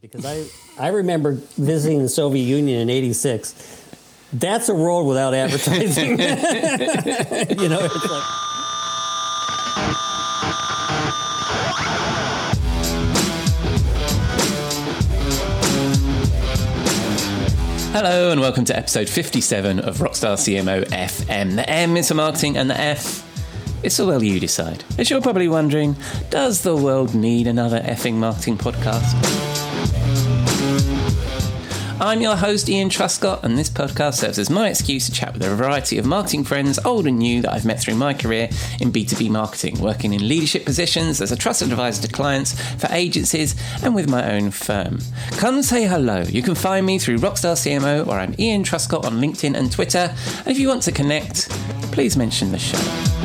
because I, I remember visiting the Soviet Union in 86. That's a world without advertising. you know, it's like. Hello and welcome to episode 57 of Rockstar CMO FM. The M is for marketing and the F it's a well you decide. As you're probably wondering, does the world need another effing marketing podcast? I'm your host, Ian Truscott, and this podcast serves as my excuse to chat with a variety of marketing friends, old and new, that I've met through my career in B2B marketing, working in leadership positions as a trusted advisor to clients, for agencies, and with my own firm. Come say hello. You can find me through Rockstar CMO or I'm Ian Truscott on LinkedIn and Twitter. And if you want to connect, please mention the show.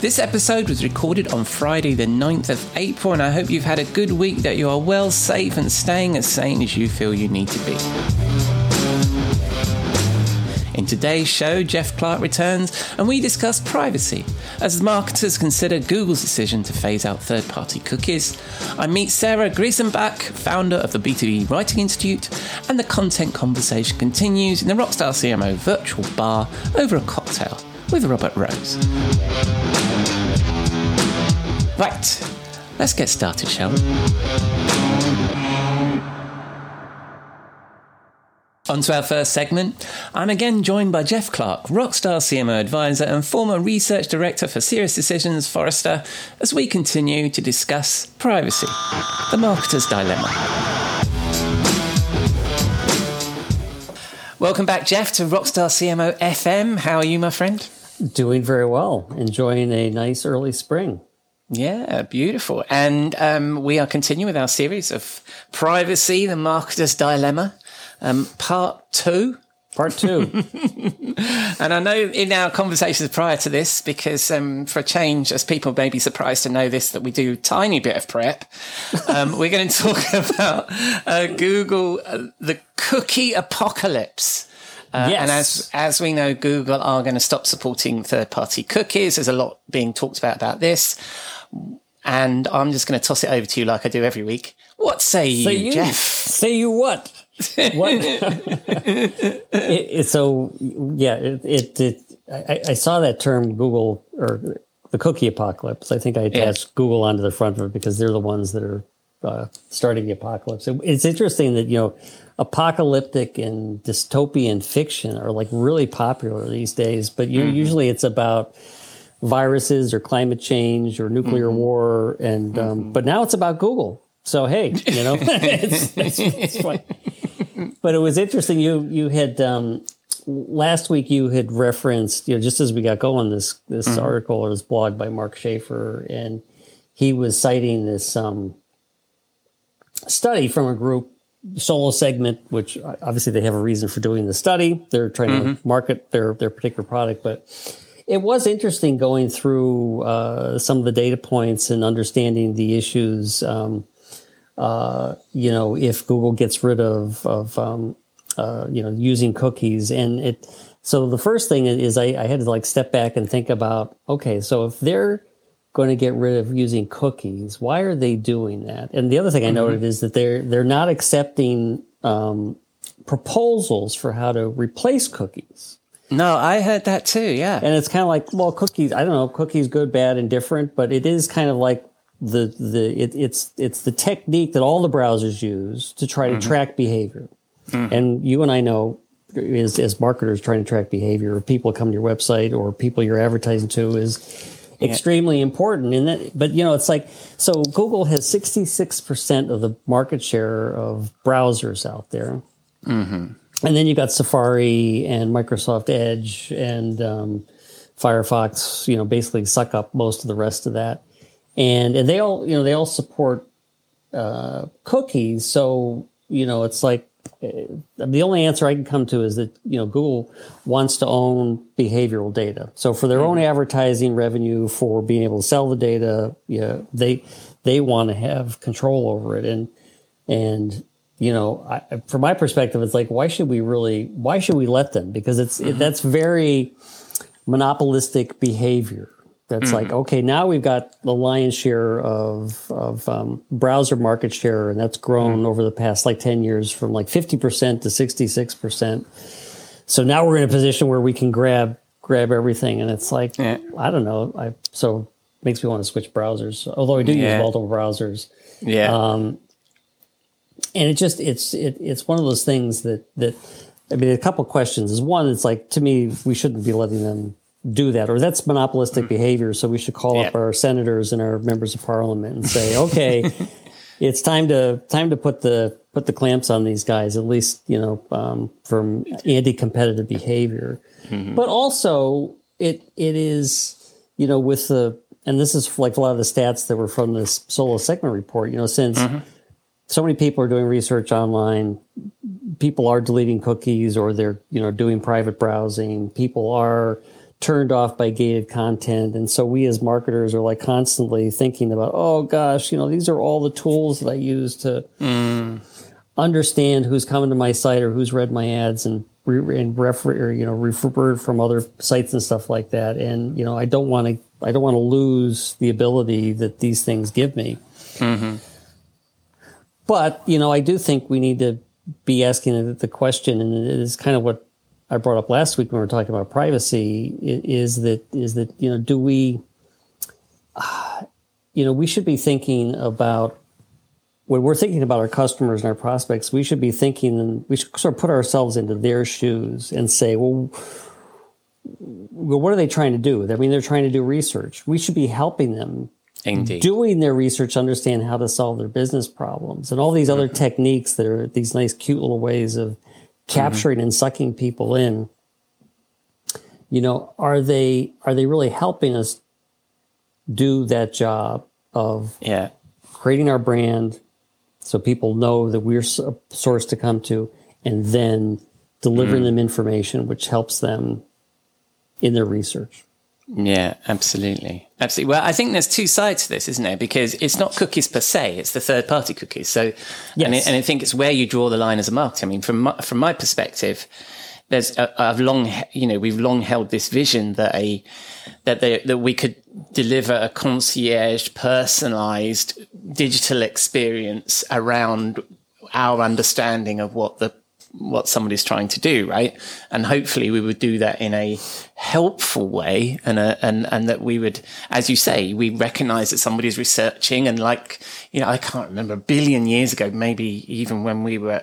This episode was recorded on Friday, the 9th of April, and I hope you've had a good week, that you are well, safe, and staying as sane as you feel you need to be. In today's show, Jeff Clark returns and we discuss privacy as marketers consider Google's decision to phase out third party cookies. I meet Sarah Greesonbach, founder of the B2B Writing Institute, and the content conversation continues in the Rockstar CMO virtual bar over a cocktail with Robert Rose. Right, let's get started, shall we? On to our first segment. I'm again joined by Jeff Clark, Rockstar CMO advisor and former research director for SiriusDecisions Forrester, as we continue to discuss privacy, the marketer's dilemma. Welcome back, Jeff, to Rockstar CMO FM. How are you, my friend? Doing very well. Enjoying a nice early spring. Yeah, beautiful. And um, we are continuing with our series of privacy, the marketer's dilemma, um, part two. Part two. and I know in our conversations prior to this, because um, for a change, as people may be surprised to know this, that we do tiny bit of prep, um, we're going to talk about uh, Google, uh, the cookie apocalypse. Uh, yes. And as as we know, Google are going to stop supporting third party cookies. There's a lot being talked about about this, and I'm just going to toss it over to you like I do every week. What say, say you, you, Jeff? Say you what? what? it, it, so yeah, it, it, it I, I, saw that term Google or the cookie apocalypse. I think I attached yeah. Google onto the front of it because they're the ones that are uh, starting the apocalypse. it's interesting that you know apocalyptic and dystopian fiction are like really popular these days, but you, mm-hmm. usually it's about viruses or climate change or nuclear mm-hmm. war, and um, mm-hmm. but now it's about Google. So hey, you know, it's, it's, it's But it was interesting. You you had um, last week you had referenced you know just as we got going this this mm-hmm. article or this blog by Mark Schaefer, and he was citing this um, study from a group SoloSegment, which obviously they have a reason for doing the study. They're trying mm-hmm. to market their their particular product, but it was interesting going through uh, some of the data points and understanding the issues. Um, uh, you know, if Google gets rid of of um, uh, you know using cookies, and it. So the first thing is I, I had to like step back and think about okay, so if they're going to get rid of using cookies. Why are they doing that? And the other thing I mm-hmm. noted is that they're they're not accepting um, proposals for how to replace cookies. No, I heard that too. Yeah, and it's kind of like well, cookies. I don't know, cookies good, bad, and different, but it is kind of like the the it, it's it's the technique that all the browsers use to try to mm-hmm. track behavior. Mm-hmm. And you and I know as, as marketers trying to track behavior of people come to your website or people you're advertising to is extremely important. And that, but you know, it's like so. Google has sixty six percent of the market share of browsers out there, mm-hmm. and then you got Safari and Microsoft Edge and um, Firefox. You know, basically suck up most of the rest of that, and and they all you know they all support uh, cookies. So you know, it's like the only answer I can come to is that you know Google wants to own behavioral data. So for their own mm-hmm. advertising revenue, for being able to sell the data, yeah, they they want to have control over it. And and you know, I, from my perspective, it's like why should we really? Why should we let them? Because it's mm-hmm. it, that's very monopolistic behavior. That's like okay, now we've got the lion's share of of um, browser market share, and that's grown over the past like ten years from like fifty percent to sixty six percent. So now we're in a position where we can grab grab everything, and it's like Yeah. I don't know. I so makes me want to switch browsers. Although I do Yeah. use multiple browsers, Yeah. um, and it just it's it, it's one of those things that that I mean a couple questions is one it's like to me we shouldn't be letting them do that or that's monopolistic mm. behavior so we should call up our senators and our members of parliament and say okay it's time to time to put the put the clamps on these guys at least you know um, from anti-competitive behavior. Mm-hmm. But also it it is you know with the and this is like a lot of the stats that were from this SoloSegment report you know since mm-hmm. so many people are doing research online people are deleting cookies or they're you know doing private browsing people are turned off by gated content. And so we as marketers are like constantly thinking about oh gosh you know these are all the tools that i use to mm. understand who's coming to my site or who's read my ads and re- and refer or, you know referred from other sites and stuff like that. And you know i don't want to i don't want to lose the ability that these things give me. Mm-hmm. But you know, I do think we need to be asking the question, and it is kind of what I brought up last week when we were talking about privacy. Is that is that you know, do we, uh, you know, we should be thinking about when we're thinking about our customers and our prospects. We should be thinking, and we should sort of put ourselves into their shoes and say, well. Well, what are they trying to do? I mean, they're trying to do research. We should be helping them Indeed. doing their research understand how to solve their business problems and all these other techniques that are these nice cute little ways of capturing and sucking people in you know are they are they really helping us do that job of yeah. creating our brand so people know that we're a source to come to and then delivering mm. them information which helps them in their research Yeah, absolutely. Absolutely. Well, I think there's two sides to this, isn't there? Because it's not cookies per se, it's the third party cookies. So, and, Yes. I, and I think it's where you draw the line as a marketer. I mean, from my, from my perspective, there's, uh, I've long, you know, we've long held this vision that a, that they, that we could deliver a concierge personalized digital experience around our understanding of what the what somebody's trying to do, right? And hopefully we would do that in a helpful way and a, and, and that we would, as you say, we recognize that somebody's researching and like, you know, I can't remember a billion years ago, maybe even when we were,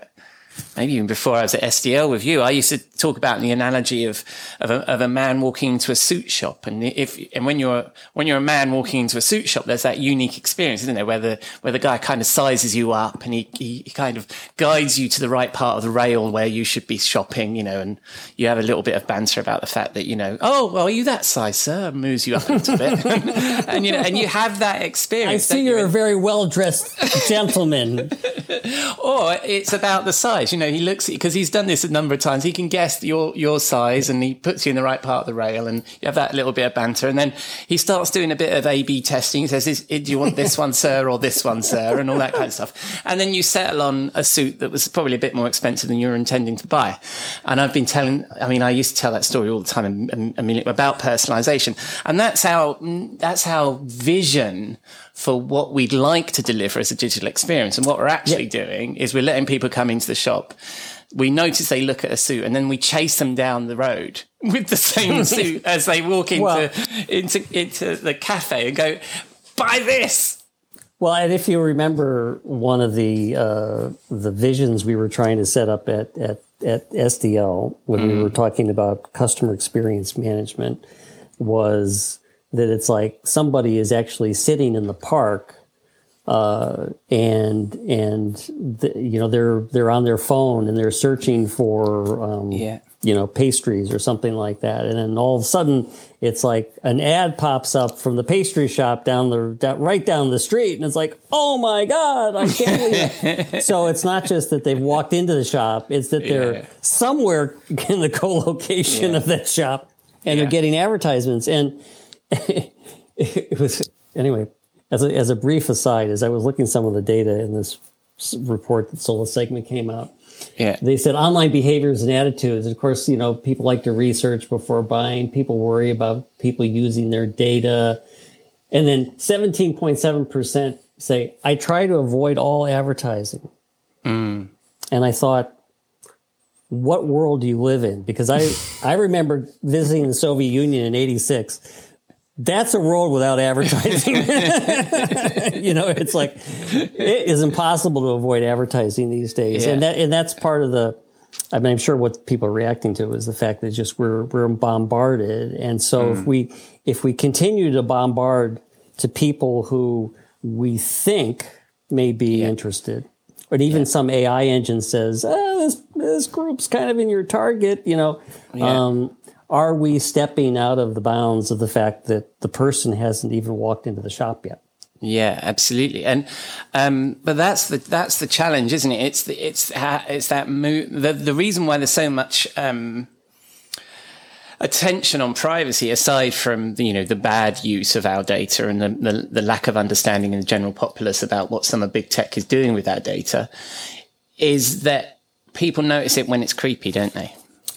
maybe even before I was at SDL with you, I used to talk about the analogy of, of a, of a man walking into a suit shop. And if, and when you're, when you're a man walking into a suit shop, there's that unique experience, isn't there? Where the, where the guy kind of sizes you up and he, he, he kind of guides you to the right part of the rail where you should be shopping, you know, and you have a little bit of banter about the fact that, you know, oh, well, are you that size, sir? And moves you up a little bit. and, you know, and you have that experience. i see don't you? you're a very well dressed gentleman Or it's about the size. You know, he looks at because he's done this a number of times. He can your your size, and he puts you in the right part of the rail, and you have that little bit of banter. And then he starts doing a bit of A/B testing. He says, Is, "Do you want this one, sir, or this one, sir?" and all that kind of stuff. And then you settle on a suit that was probably a bit more expensive than you were intending to buy. And I've been telling. I mean, I used to tell that story all the time. A, a million, about personalization, and that's how that's how vision for what we'd like to deliver as a digital experience. And what we're actually doing is we're letting people come into the shop. We notice they look at a suit and then we chase them down the road with the same suit as they walk into, Well- into, into the cafe and go, buy this. Well, and if you remember, one of the uh, the visions we were trying to set up at at, at SDL when we were talking about customer experience management was that it's like somebody is actually sitting in the park uh, and and the, you know they're they're on their phone and they're searching for um, Yeah. you know pastries or something like that and then all of a sudden it's like an ad pops up from the pastry shop down the down, right down the street and it's like oh my god i can't believe so it's not just that they've walked into the shop it's that they're Yeah. somewhere in the co-location Yeah. of that shop and they're getting advertisements and it was anyway as a, as a brief aside as i was looking at some of the data in this report that SoloSegment came out Yeah. They said online behaviors and attitudes. Of course, you know, people like to research before buying. People worry about people using their data. And then 17.7% say, I try to avoid all advertising. Mm. And I thought, what world do you live in? Because I, I remember visiting the Soviet Union in 86 that's a world without advertising. you know, it's like it is impossible to avoid advertising these days, Yeah. and that and that's part of the. I mean, I'm sure what people are reacting to is the fact that just we're we're bombarded, and so if we if we continue to bombard to people who we think may be interested, but even some AI engine says oh, this this group's kind of in your target, you know. Um, are we stepping out of the bounds of the fact that the person hasn't even walked into the shop yet? Yeah, absolutely. And um, but that's the that's the challenge, isn't it? It's the it's it's that the the reason why there's so much um, attention on privacy, aside from the, you know the bad use of our data and the, the the lack of understanding in the general populace about what some of big tech is doing with our data, is that people notice it when it's creepy, don't they?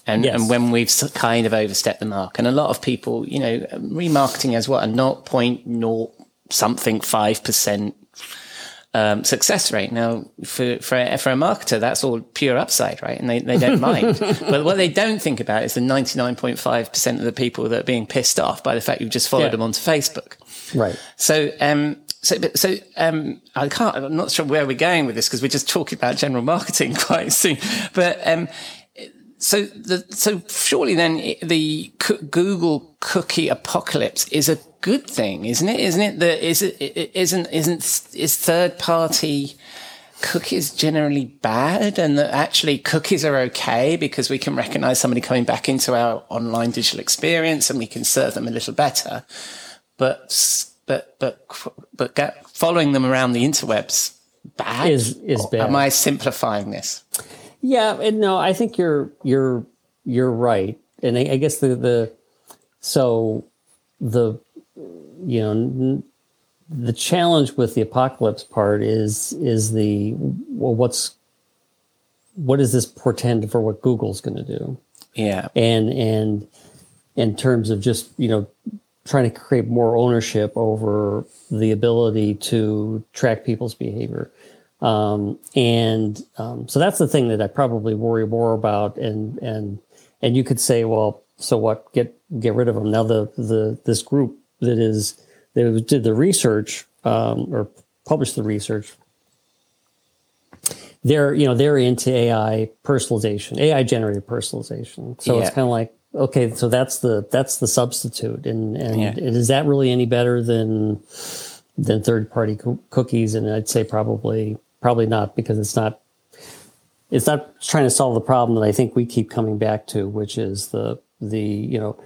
And, Yes. and when we've kind of overstepped the mark, and a lot of people, you know, remarketing as what a 0.0 something five percent um, success rate. Now, for, for, a, for a marketer, that's all pure upside, right? And they, they don't mind. but what they don't think about is the 99.5% of the people that are being pissed off by the fact you've just followed Yeah. them onto Facebook. Right. So, um, so, so, um, I can't, I'm not sure where we're going with this because we're just talking about general marketing quite soon. But, um, so the, so surely then the Google cookie apocalypse is a good thing, isn't it? Isn't it that is it, isn't, isn't, is third party cookies generally bad and that actually cookies are okay because we can recognize somebody coming back into our online digital experience and we can serve them a little better but but but but following them around the interwebs bad Is- is bad. Am I simplifying this? Yeah, and no, I think you're you're you're right, and I, I guess the the so the you know n- the challenge with the apocalypse part is is the well, what's what does this portend for what Google's going to do? Yeah, and and in terms of just you know trying to create more ownership over the ability to track people's behavior um, and um, so that's the thing that I probably worry more about and and and you could say well so what get get rid of them now the the this group that is that did the research um, or published the research they're you know they're into AI personalization, AI generated personalization. So it's kind of like okay, so that's the that's the substitute, and and, Yeah. is that really any better than than third party co- cookies? And I'd say probably probably not because it's not it's not trying to solve the problem that I think we keep coming back to, which is the the you know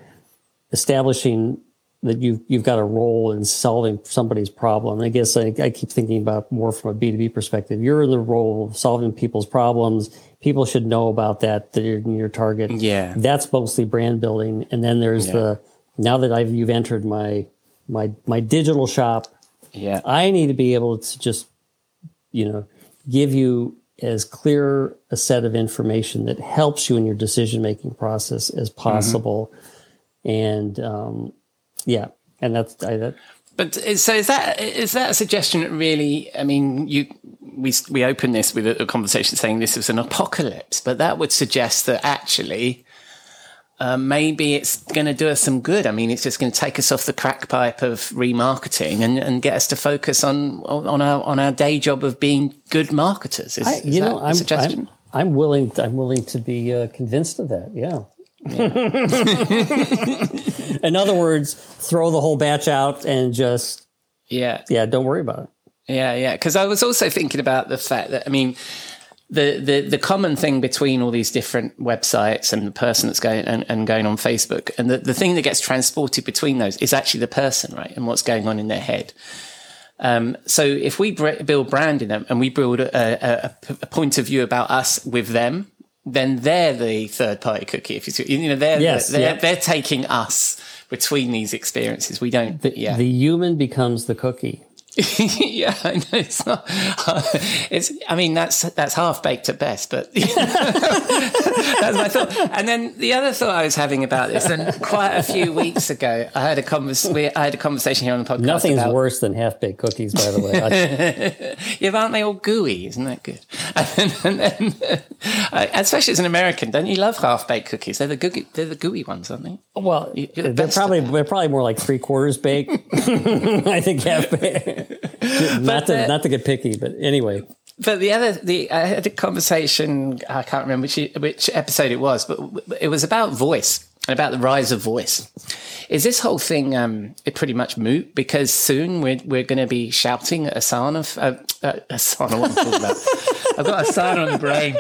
establishing that you've you've got a role in solving somebody's problem. And I guess I, I keep thinking about more from a B two B perspective. You're in the role of solving people's problems. People should know about that. That you're in your target. Yeah. that's mostly brand building. And then there's Yeah. the now that I've you've entered my my my digital shop. yeah, I need to be able to just you know give you as clear a set of information that helps you in your decision making process as possible. And um, yeah, and that's I, that, But is- so is that is that a suggestion that really? I mean, you we we opened this with a, a conversation saying this was an apocalypse, but that would suggest that actually. Uh, maybe it's going to do us some good. I mean, it's just going to take us off the crack pipe of remarketing and, and get us to focus on on our on our day job of being good marketers. Is, I, is you that know a I'm, suggestion? I'm I'm willing I'm willing to be uh, convinced of that. Yeah. in other words, throw the whole batch out and just yeah, yeah, don't worry about it. Yeah, yeah. Because I was also thinking about the fact that I mean, the, the the common thing between all these different websites and the person that's going and, and going on Facebook, and the, the thing that gets transported between those is actually the person, right, and what's going on in their head. Um, so if we br- build brand in them and we build a, a, point of view about us with them, then they're the third party cookie. If you see, you know, they're Yes, they're, yeah. they're taking us between these experiences. We don't. The, yeah. the human becomes the cookie. yeah, I know it's not. It's. I mean, that's that's half baked at best, but that's my thought. And then the other thought I was having about this, and quite a few weeks ago, I had a convers- we, I had a conversation here on the podcast. Nothing's about, worse than half baked cookies, by the way. Yeah, but aren't they all gooey? Isn't that good? And then, and then, uh, especially as an American, don't you love half baked cookies? They're the gooey, they're the gooey ones, aren't they? well, the they're probably they're probably more like three quarters baked. I think half baked. Not to not to get picky, but anyway. But the other, the I had a conversation. I can't remember which which episode it was, but it was about voice and about the rise of voice. Is this whole thing um, it pretty much moot because soon we're we're going to be shouting at Asana? Uh, uh, Asana, what am I talking about? I've got Asana on the brain.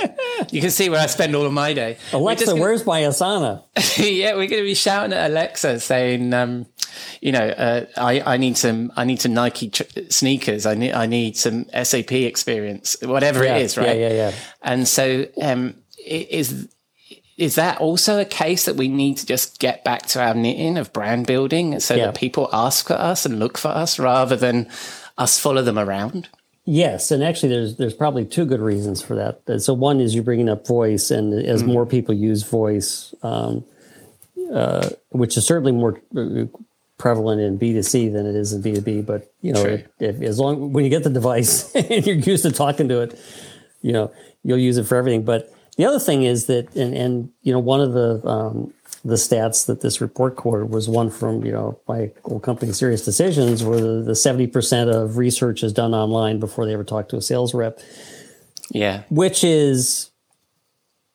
You can see where I spend all of my day. Alexa, just gonna- where's my Asana? yeah, we're going to be shouting at Alexa saying, um, you know, uh, I, I need some, I need some Nike tr- sneakers. I need, I need some SAP experience, whatever Yeah, it is, right? yeah, yeah. And so, um, is, is that also a case that we need to just get back to our knitting of brand building so Yeah. that people ask for us and look for us rather than us follow them around? Yes, and actually, there's there's probably two good reasons for that. So one is you're bringing up voice, and as more people use voice, um, uh, which is certainly more uh, prevalent in B2C than it is in B2B. But you know, if, if, as long when you get the device and you're used to talking to it, you know, you'll use it for everything. But the other thing is that, and and you know, one of the um, the stats that this report quoted was one from you know my old company, SiriusDecisions, where the seventy percent of research is done online before they ever talk to a sales rep, Yeah. which is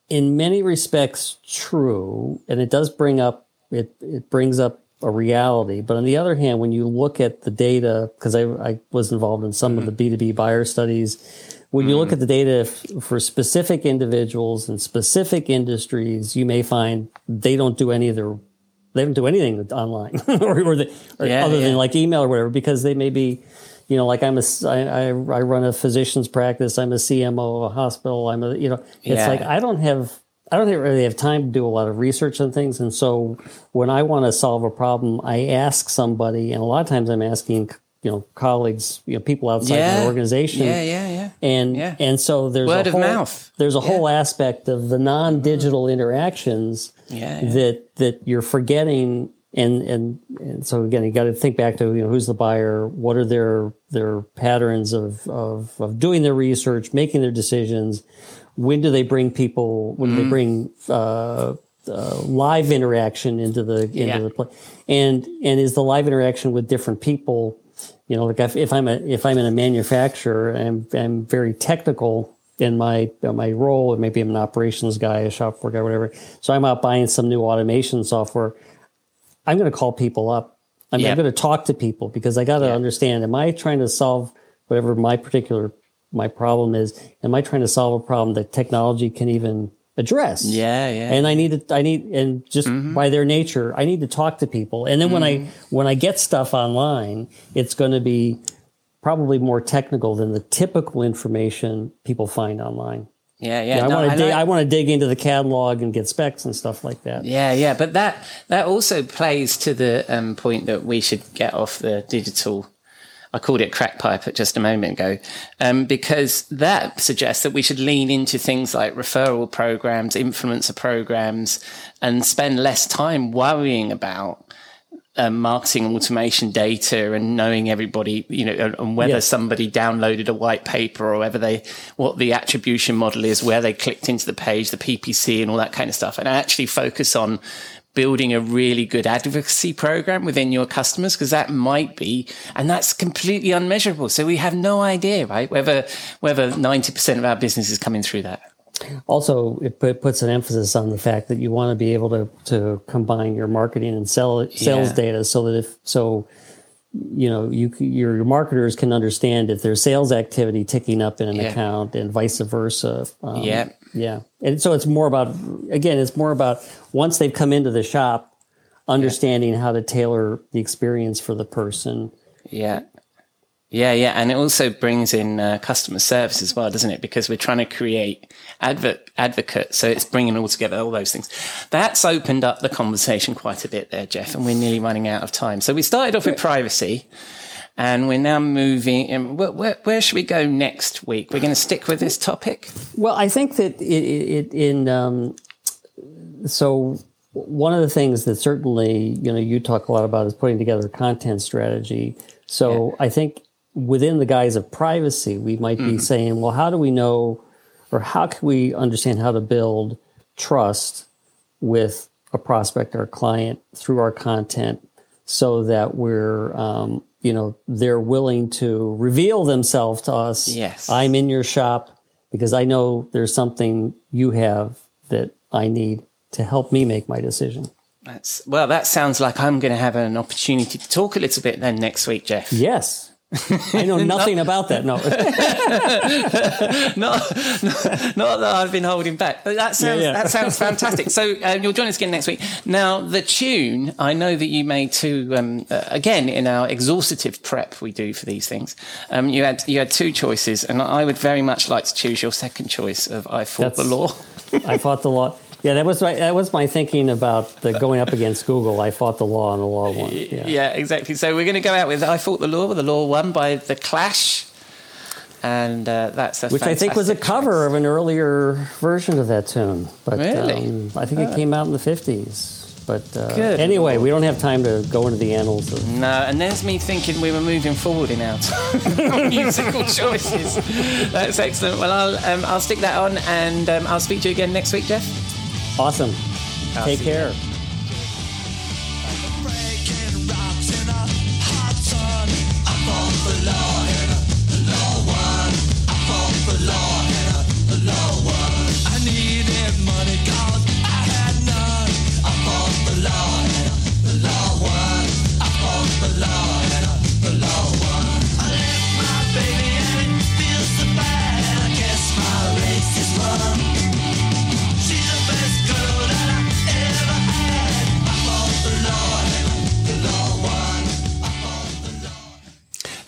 in many respects true, and it does bring up it it brings up a reality. But on the other hand, when you look at the data, because I, I was involved in some of mm-hmm. the B two B buyer studies, when you look hmm. at the data f- for specific individuals and specific industries, you may find they don't do any of their they don't do anything online or, or, the, or Yeah, other than like email or whatever because they may be you know like i'm a I, I, I run a physician's practice i'm a cmo of a hospital i'm a you know it's Yeah. like i don't have i don't really have time to do a lot of research on things and so when i want to solve a problem i ask somebody and a lot of times i'm asking you know colleagues you know people outside Yeah. my organization Yeah. Yeah. And Yeah. and so there's Word a whole, mouth. There's a Yeah. whole aspect of the non-digital interactions Yeah, that that you're forgetting. And, and and so again, you got to think back to you know who's the buyer, what are their their patterns of of of doing their research, making their decisions. When do they bring people? When Mm. do they bring uh, uh, live interaction into the into the play? And and is the live interaction with different people? You know, like if, if I'm a if I'm in a manufacturer and I'm, I'm very technical in my in my role, or maybe I'm an operations guy, a shop floor guy, whatever. So I'm out buying some new automation software. I'm going to call people up. I'm, Yeah. I'm going to talk to people because I got to Yeah. understand: Am I trying to solve whatever my particular my problem is? Am I trying to solve a problem that technology can even address? Yeah. Yeah. and I need to, I need, and just Mm-hmm. by their nature, I need to talk to people. And then when I, when I get stuff online, it's going to be probably more technical than the typical information people find online. yeah. Yeah. I No, want to dig, I want to dig into the catalog and get specs and stuff like that. Yeah, yeah, but that that also plays to the um, point that we should get off the digital. I called it crack pipe at just a moment ago, um, because that suggests that we should lean into things like referral programs, influencer programs, and spend less time worrying about um, marketing automation data and knowing everybody, you know, and- and whether Yes. somebody downloaded a white paper or whether they, what the attribution model is, where they clicked into the page, the PPC and all that kind of stuff. And actually focus on building a really good advocacy program within your customers because that might be, and that's completely unmeasurable. So we have no idea, right? Whether, whether 90% of our business is coming through that. Also, it put, puts an emphasis on the fact that you want to be able to, to combine your marketing and sell sales Yeah. data so that if, so, you know, you, your, your marketers can understand if there's sales activity ticking up in an Yeah. account and vice versa. Um, Yeah. Yeah. And so it's more about, again, it's more about once they've come into the shop, understanding how to tailor the experience for the person. Yeah. Yeah, yeah, and it also brings in uh, customer service as well, doesn't it? Because we're trying to create advocate, advocate, so it's bringing all together all those things. That's opened up the conversation quite a bit there, Jeff, and we're nearly running out of time. So we started off with privacy, And we're now moving. And where, where, where, should we go next week? We're going to stick with this topic. Well, I think that it, it in um, so one of the things that certainly you know you talk a lot about is putting together a content strategy. So yeah. I think within the guise of privacy, we might be mm-hmm. saying, well, how do we know, or how can we understand how to build trust with a prospect or a client through our content, so that we're um, you know they're willing to reveal themselves to us. Yes, I'm in your shop because I know there's something you have that I need to help me make my decision. That's well. That sounds like I'm going to have an opportunity to talk a little bit then next week, Jeff. Yes. I know nothing not, about that. No, not, not, that I've been holding back. But that sounds yeah, yeah. that sounds fantastic. So um, you'll join us again next week. Now the tune, I know that you made two. Um, uh, again, in our exhaustive prep we do for these things, um, you had you had two choices, and I would very much like to choose your second choice of "I Fought That's, the Law." I fought the law. Yeah, that was my that was my thinking about the going up against Google. I fought the law and the law won. Yeah, yeah exactly. So we're going to go out with "I Fought the Law" with the Law won by the Clash, and uh, that's which I think was a cover of an earlier version of that tune. But really? um, I think it came out in the fifties. But uh, anyway, we don't have time to go into the annals. Of... No, and there's me thinking we were moving forward in our musical choices. That's excellent. Well, I'll um, I'll stick that on, and um, I'll speak to you again next week, Jeff. Awesome. I'll Take care. You.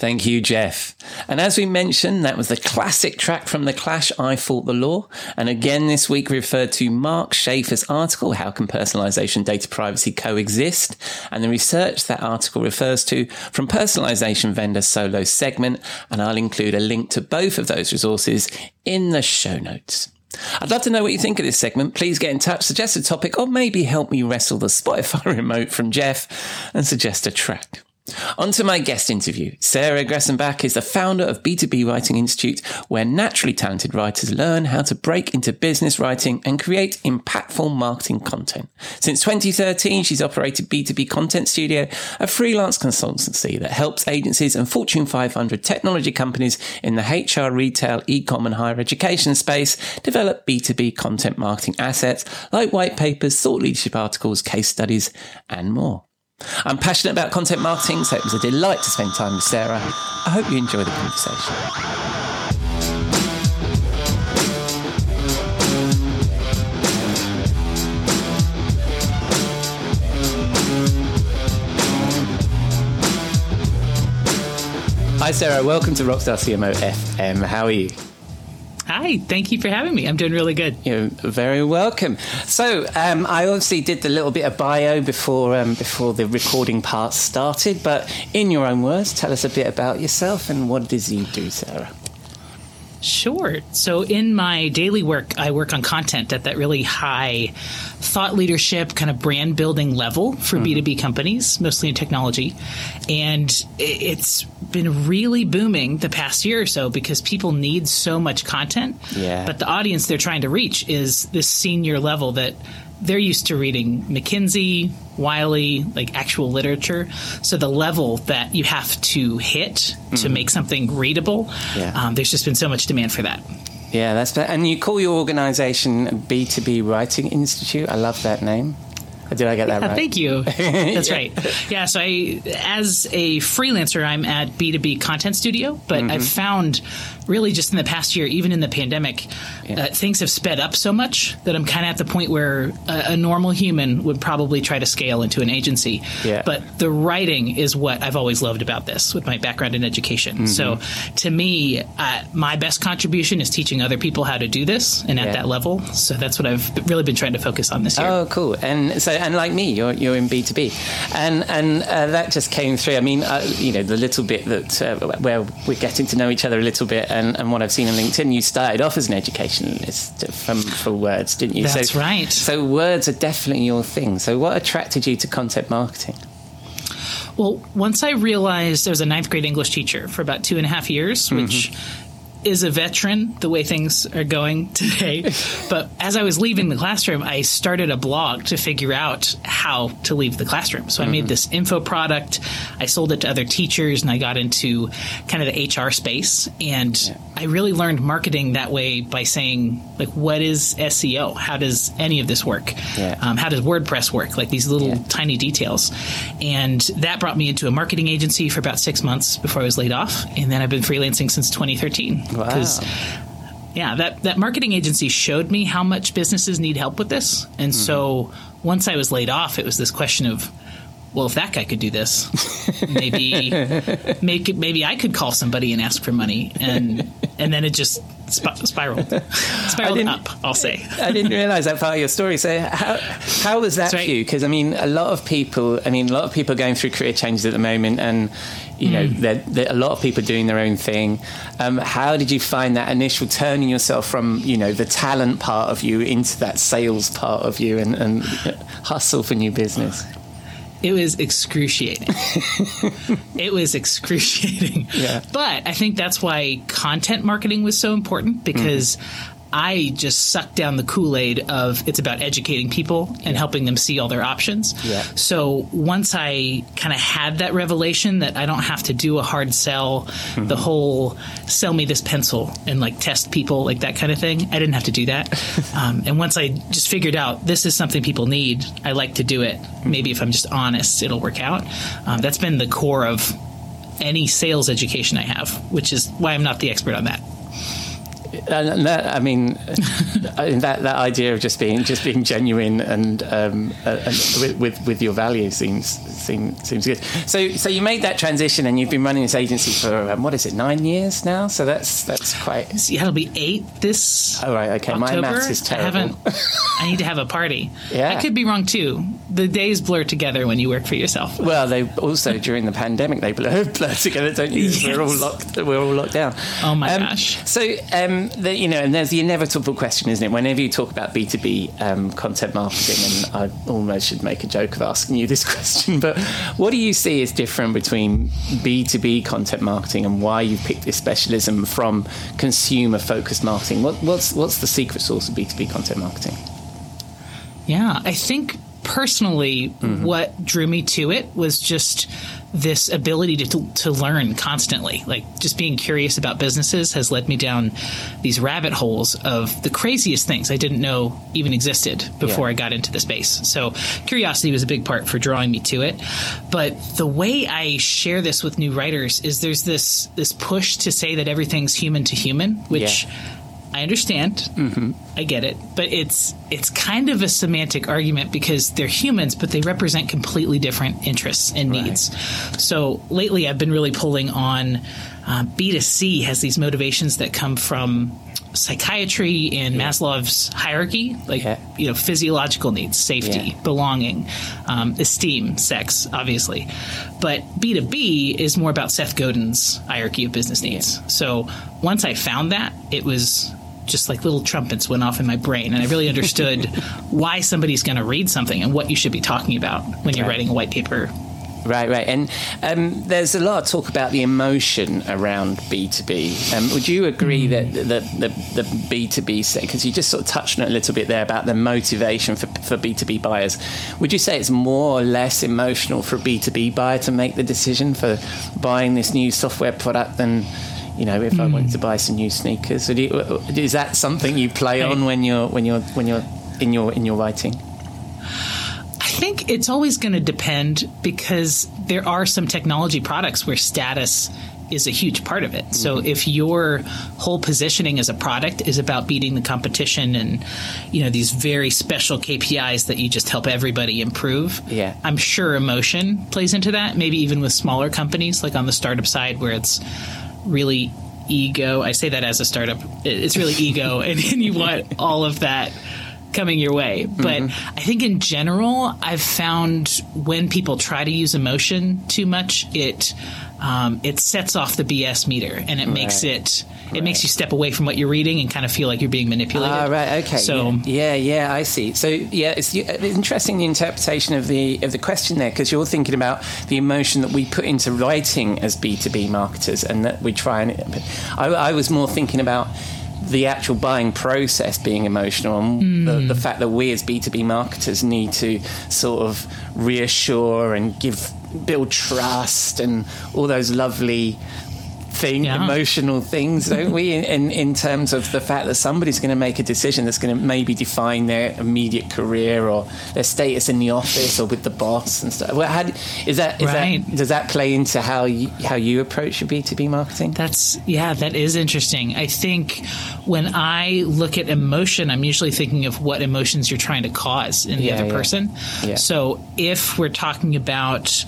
Thank you, Jeff. And as we mentioned, that was the classic track from The Clash, I Fought the Law. And again, this week we referred to Mark Schaefer's article, How Can Personalization Data Privacy Coexist? And the research that article refers to from personalization vendor SoloSegment. And I'll include a link to both of those resources in the show notes. I'd love to know what you think of this segment. Please get in touch, suggest a topic, or maybe help me wrestle the Spotify remote from Jeff and suggest a track. On to my guest interview. Sarah Greesonbach is the founder of B2B Writing Institute, where naturally talented writers learn how to break into business writing and create impactful marketing content. Since 2013, she's operated B2B Content Studio, a freelance consultancy that helps agencies and Fortune 500 technology companies in the HR, retail, e-com and higher education space develop B2B content marketing assets like white papers, thought leadership articles, case studies, and more. I'm passionate about content marketing, so it was a delight to spend time with Sarah. I hope you enjoy the conversation. Hi, Sarah. Welcome to Rockstar CMO FM. How are you? Hi, thank you for having me. I'm doing really good. You're very welcome. So, um, I obviously did the little bit of bio before um, before the recording part started, but in your own words, tell us a bit about yourself and what is you do, Sarah. Sure. So, in my daily work, I work on content at that really high thought leadership, kind of brand building level for mm. Mm-hmm. B2B companies, mostly in technology. And it's been really booming the past year or so because people need so much content. Yeah. But the audience they're trying to reach is this senior level that they're used to reading McKinsey, Wiley, like actual literature. So the level that you have to hit mm-hmm. to make something readable, yeah. um, there's just been so much demand for that. Yeah, that's and you call your organization B2B Writing Institute. I love that name. Did I get that right? Thank you. That's yeah. right. Yeah. So I, as a freelancer, I'm at B2B Content Studio, but mm-hmm. I've found really just in the past year, even in the pandemic, yeah. uh, things have sped up so much that I'm kind of at the point where a, a, normal human would probably try to scale into an agency. Yeah. But the writing is what I've always loved about this with my background in education. Mm-hmm. So to me, uh, my best contribution is teaching other people how to do this and at yeah. that level. So that's what I've really been trying to focus on this year. Oh, cool. And so and like me, you're you're in B two B, and and uh, that just came through. I mean, uh, you know, the little bit that uh, where we're getting to know each other a little bit, and, and what I've seen on LinkedIn, you started off as an educationalist from for words, didn't you? That's so, right. So words are definitely your thing. So what attracted you to content marketing? Well, once I realized I was a ninth grade English teacher for about two and a half years, which mm-hmm. Is a veteran the way things are going today. but as I was leaving the classroom, I started a blog to figure out how to leave the classroom. So I made this info product, I sold it to other teachers, and I got into kind of the HR space. And I really learned marketing that way by saying, like, what is SEO? How does any of this work? Yeah. Um, how does WordPress work? Like these little Yeah. tiny details. And that brought me into a marketing agency for about six months before I was laid off. And then I've been freelancing since 2013. Wow. yeah, that, that marketing agency showed me how much businesses need help with this. And so mm-hmm. once I was laid off, it was this question of, well, if that guy could do this, maybe, maybe maybe I could call somebody and ask for money, and and then it just sp- spiraled, spiraled up. I'll say. I didn't realize that part of your story. So how how was that That's for you? Because I mean, a lot of people. I mean, a lot of people are going through career changes at the moment, and you know, Hmm. there, there a lot of people doing their own thing. Um, how did you find that initial turning yourself from you know the talent part of you into that sales part of you and, and hustle for new business? It was excruciating. it was excruciating. Yeah. But I think that's why content marketing was so important because I just sucked down the Kool Aid of it's about educating people and helping them see all their options. Yeah. So once I kind of had that revelation that I don't have to do a hard sell, the whole sell me this pencil and like test people, like that kind of thing, I didn't have to do that. um, and once I just figured out this is something people need, I like to do it. Maybe if I'm just honest, it'll work out. Um, that's been the core of any sales education I have, which is why I'm not the expert on that. And that, I mean, that that idea of just being just being genuine and, um, uh, and with, with your values seems seems seems good. So so you made that transition and you've been running this agency for um, what is it nine years now? So that's that's quite. See, it'll be eight this. Oh right, okay. My October. maths is I terrible. haven't. I need to have a party. Yeah. I could be wrong too. The days blur together when you work for yourself. Well, they also during the pandemic they blur, blur together, don't you? We're all locked. We're all locked down. Oh my Um, gosh. So um, the, you know, and there's the inevitable question, isn't it? Whenever you talk about B two B um, content marketing, and I almost should make a joke of asking you this question, but what do you see as different between B two B content marketing and why you picked this specialism from consumer focused marketing? What, what's what's the secret sauce of B two B content marketing? Yeah, I think personally, what drew me to it was just this ability to, to learn constantly. Like, just being curious about businesses has led me down these rabbit holes of the craziest things I didn't know even existed before Yeah. I got into the space. So, curiosity was a big part for drawing me to it. But the way I share this with new writers is there's this this push to say that everything's human to human, which Yeah. I understand. I get it, but it's it's kind of a semantic argument because they're humans, but they represent completely different interests and needs. So lately, I've been really pulling on uh, B2C has these motivations that come from psychiatry and Maslow's hierarchy, like Yeah. you know physiological needs, safety, Yeah. belonging, um, esteem, sex, obviously. But B2B is more about Seth Godin's hierarchy of business needs. So once I found that, it was just like little trumpets went off in my brain, and I really understood why somebody's going to read something and what you should be talking about when you're Right. writing a white paper. Right, right. And um, there's a lot of talk about the emotion around B2B. Um, would you agree that the, the, the B2B, because you just sort of touched on it a little bit there about the motivation for, for B2B buyers, would you say it's more or less emotional for a B2B buyer to make the decision for buying this new software product than, you know, if I wanted to hmm. buy some new sneakers? You, uh, is that something you play on when you're, when you're, when you're in your, in your writing? I think it's always going to depend because there are some technology products where status is a huge part of it. So mm-hmm. if your whole positioning as a product is about beating the competition and you know these very special KPIs that you just help everybody improve, Yeah. I'm sure emotion plays into that. Maybe even with smaller companies like on the startup side where it's really ego. I say that as a startup. It's really ego and, and you want all of that coming your way. But mm-hmm. I think in general, I've found when people try to use emotion too much, it um, it sets off the BS meter and it makes Right. it it makes you step away from what you're reading and kind of feel like you're being manipulated. Ah, right. Okay. So yeah, yeah, yeah, I see. So yeah, it's interesting the interpretation of the of the question there because you're thinking about the emotion that we put into writing as B two B marketers, and that we try and. I, I was more thinking about the actual buying process being emotional and the, the fact that we as B2B marketers need to sort of reassure and give build trust and all those lovely thing, Yeah. emotional things, don't we? In, in in terms of the fact that somebody's going to make a decision that's going to maybe define their immediate career or their status in the office or with the boss and stuff. Well, how is that? Is Right. that does that play into how you, how you approach your B two B marketing? That's yeah, that is interesting. I think when I look at emotion, I'm usually thinking of what emotions you're trying to cause in the Yeah, other yeah. person. So if we're talking about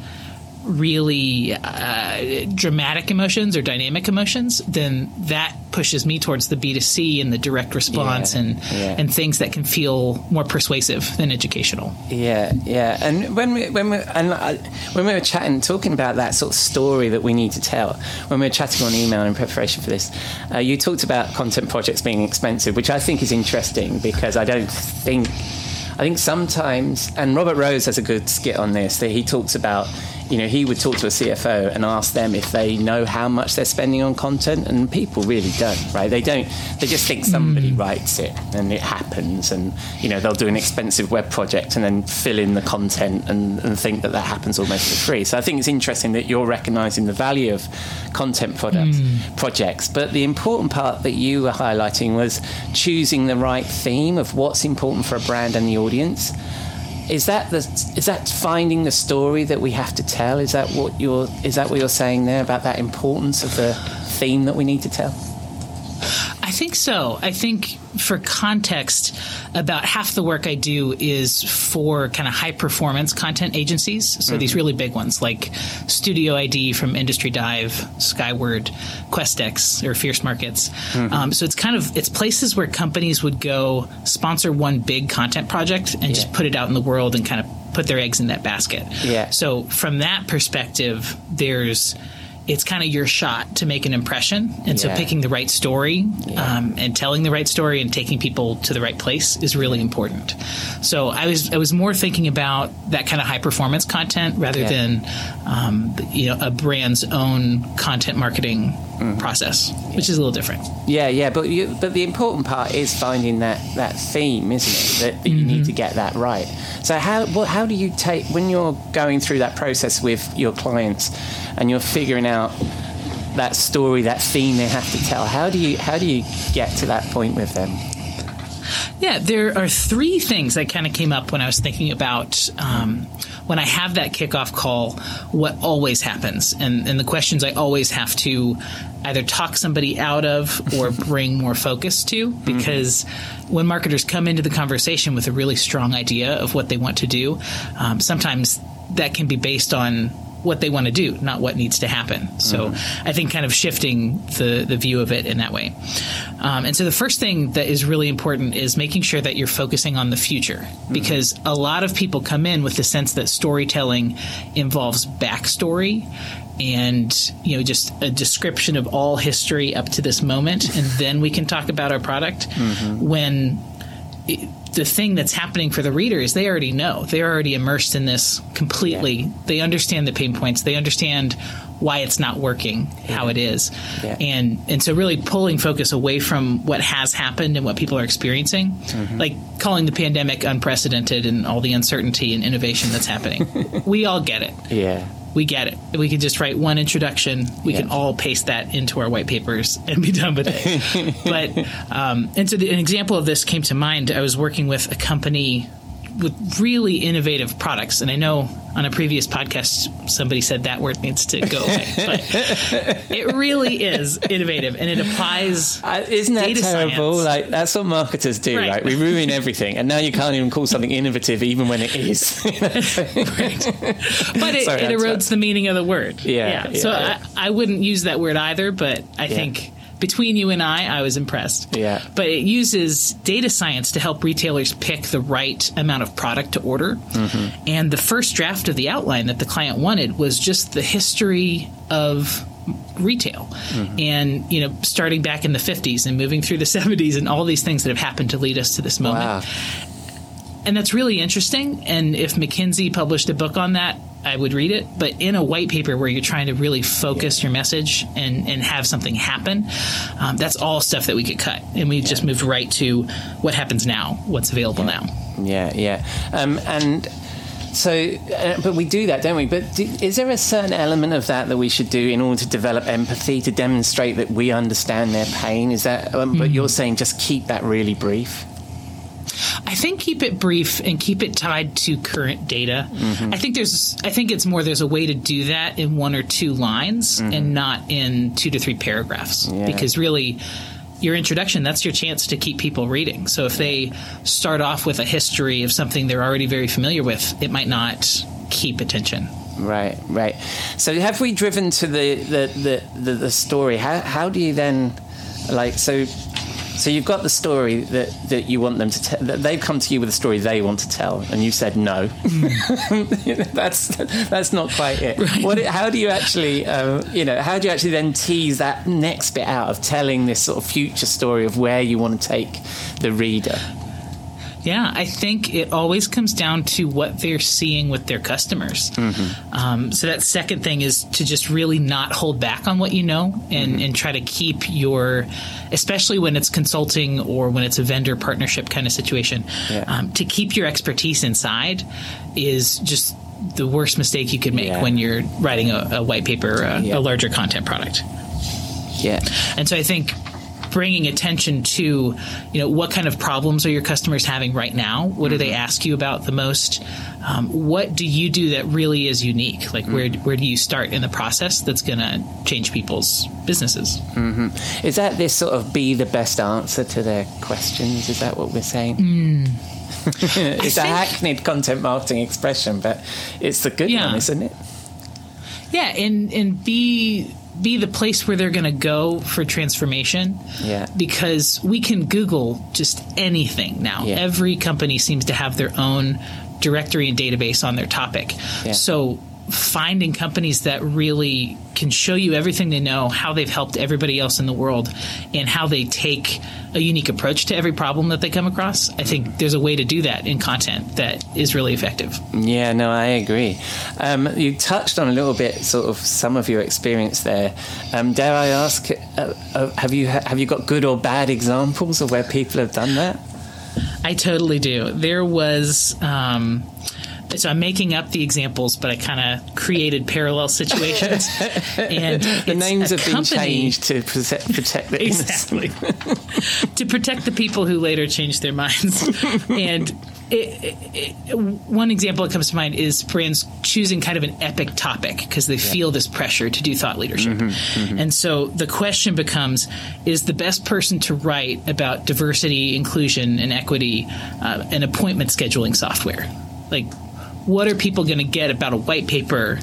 really uh, dramatic emotions or dynamic emotions, then that pushes me towards the B2C and the direct response Yeah, and yeah. and things that can feel more persuasive than educational. Yeah, yeah. And when we when we and I, when we were chatting, talking about that sort of story that we need to tell, when we were chatting on email in preparation for this, uh, you talked about content projects being expensive, which I think is interesting because I don't think. I think sometimes, and Robert Rose has a good skit on this, that he talks about, you know, he would talk to a CFO and ask them if they know how much they're spending on content, and people really don't, right? They don't, they just think somebody hmm. writes it and it happens, and, you know, they'll do an expensive web project and then fill in the content and, and think that that happens almost for free. So I think it's interesting that you're recognizing the value of content products, hmm. projects, but the important part that you were highlighting was choosing the right theme of what's important for a brand and the audience. Is that the is that finding the story that we have to tell? Is that what you're is that what you're saying there about that importance of the theme that we need to tell? I think so. I think for context, about half the work I do is for kind of high performance content agencies. So these really big ones like Studio ID from Industry Dive, Skyward, Questex, or Fierce Markets. Um, so it's kind of it's places where companies would go sponsor one big content project and just put it out in the world and kind of put their eggs in that basket. Yeah. So from that perspective, there's it's kind of your shot to make an impression, and so picking the right story um, and telling the right story and taking people to the right place is really important. So I was I was more thinking about that kind of high performance content rather Yeah. than um, you know a brand's own content marketing Mm-hmm. process, which is a little different. Yeah, yeah, but you, but the important part is finding that, that theme, isn't it? That, that you need to get that right. So how what, how do you take when you're going through that process with your clients and you're figuring out that story, that theme they have to tell? How do you how do you get to that point with them? Yeah, there are three things that kind of came up when I was thinking about um, when I have that kickoff call, what always happens, and, and the questions I always have to either talk somebody out of or bring more focus to. Because when marketers come into the conversation with a really strong idea of what they want to do, um, sometimes that can be based on what they want to do, not what needs to happen. So I think kind of shifting the, the view of it in that way. Um, and so the first thing that is really important is making sure that you're focusing on the future because a lot of people come in with the sense that storytelling involves backstory and you know just a description of all history up to this moment and then we can talk about our product when it, the thing that's happening for the reader is they already know. They're already immersed in this completely. They understand the pain points. They understand why it's not working, how it is. Yeah. And and so really pulling focus away from what has happened and what people are experiencing. Mm-hmm. Like calling the pandemic unprecedented and all the uncertainty and innovation that's happening. we all get it Yeah. We get it. We can just write one introduction. We can all paste that into our white papers and be done with it. but um, and so the, an example of this came to mind. I was working with a company with really innovative products, and I know on a previous podcast somebody said that word needs to go away, but it really is innovative, and it applies. Uh, isn't that Data terrible? science. Like that's what marketers do, Right. right? We ruin everything, and now you can't even call something innovative, even when it is. but it, Sorry, it that's erodes the meaning of the word. Yeah, So yeah. I, I wouldn't use that word either, but I think between you and I, I was impressed. Yeah. But it uses data science to help retailers pick the right amount of product to order. Mm-hmm. And the first draft of the outline that the client wanted was just the history of retail Mm-hmm. and you know starting back in the 50s and moving through the 70s and all these things that have happened to lead us to this moment Wow. and that's really interesting. And if McKinsey published a book on that, I would read it. But in a white paper where you're trying to really focus your message and, and have something happen, um, that's all stuff that we could cut. And we just moved right to what happens now, what's available now. Yeah, yeah. Um, and so, uh, but we do that, don't we? But do, is there a certain element of that that we should do in order to develop empathy to demonstrate that we understand their pain? Is that? Um, But you're saying just keep that really brief. I think keep it brief and keep it tied to current data. Mm-hmm. I think there's I think it's more there's a way to do that in one or two lines mm-hmm. and not in two to three paragraphs Yeah. because really your introduction that's your chance to keep people reading. So if they start off with a history of something they're already very familiar with, it might not keep attention. Right, right. So have we driven to the the, the, the, the story? How how do you then like so so you've got the story that, that you want them to tell. They've come to you with a story they want to tell, and you said no. that's that's not quite it. What? How do you actually, um, you know, how do you actually then tease that next bit out of telling this sort of future story of where you want to take the reader? Yeah, I think it always comes down to what they're seeing with their customers. Um, so that second thing is to just really not hold back on what you know and, and try to keep your, especially when it's consulting or when it's a vendor partnership kind of situation, Yeah. um, to keep your expertise inside is just the worst mistake you could make Yeah. when you're writing a, a white paper, a, Yeah. a larger content product. Yeah. And so I think bringing attention to, you know, what kind of problems are your customers having right now? What do they mm-hmm. ask you about the most? Um, what do you do that really is unique? Like where mm-hmm. where do you start in the process that's going to change people's businesses? Mm-hmm. Is that this sort of be the best answer to their questions? Is that what we're saying? Mm. it's a think- hackneyed content marketing expression, but it's the good Yeah. one, isn't it? Yeah, and and be be the place where they're going to go for transformation. Yeah. Because we can Google just anything now. Yeah. Every company seems to have their own directory and database on their topic. Yeah. So finding companies that really can show you everything they know, how they've helped everybody else in the world, and how they take a unique approach to every problem that they come across. I think there's a way to do that in content that is really effective. Yeah, no, I agree. Um, you touched on a little bit, sort of some of your experience there. Um, dare I ask, uh, uh, have you have you got good or bad examples of where people have done that? I totally do. There was. Um, so I'm making up the examples, but I kind of created parallel situations. and The names have been changed to protect, protect the. Exactly. to protect the people who later changed their minds. and it, it, it, one example that comes to mind is brands choosing kind of an epic topic because they feel this pressure to do thought leadership. And so the question becomes is the best person to write about diversity, inclusion, and equity uh, an appointment scheduling software? Like, what are people going to get about a white paper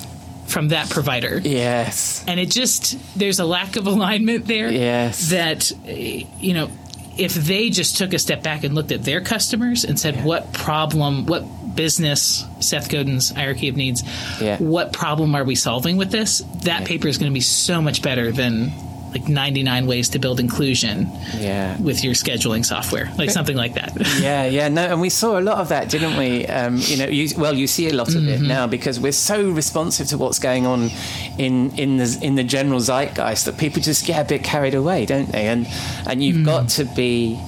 from that provider? Yes. and it just there's a lack of alignment there Yes. that uh, you know if they just took a step back and looked at their customers and said what problem what business seth godin's hierarchy of needs Yeah. what problem are we solving with this that paper is going to be so much better than like 99 ways to build inclusion Yeah. with your scheduling software like something like that Yeah, yeah, no, and we saw a lot of that, didn't we? Um, you know, you, well, you see a lot of Mm-hmm. it now because we're so responsive to what's going on in in the in the general zeitgeist that people just get a bit carried away, don't they? And and you've got Mm. to be,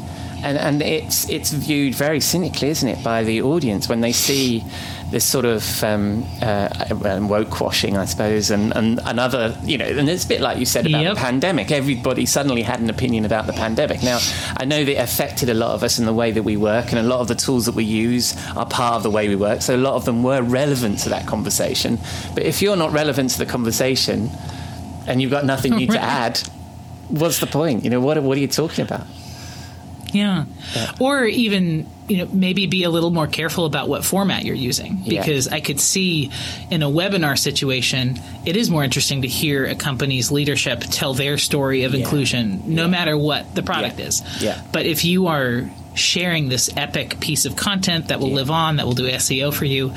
and and it's it's viewed very cynically, isn't it, by the audience when they see this sort of um, uh, woke washing, I suppose, and, and and other, you know, and it's a bit like you said about Yep. the pandemic. Everybody suddenly had an opinion about the pandemic. Now, I know that it affected a lot of us in the way that we work, and a lot of the tools that we use are part of the way we work. So a lot of them were relevant to that conversation. But if you're not relevant to the conversation, and you've got nothing new to add, what's the point? You know, what what are you talking about? Yeah. Or even, you know maybe be a little more careful about what format you're using because yeah. I could see in a webinar situation it is more interesting to hear a company's leadership tell their story of yeah. inclusion no yeah. matter what the product is. Yeah. But if you are sharing this epic piece of content that will yeah. live on, that will do SEO for you,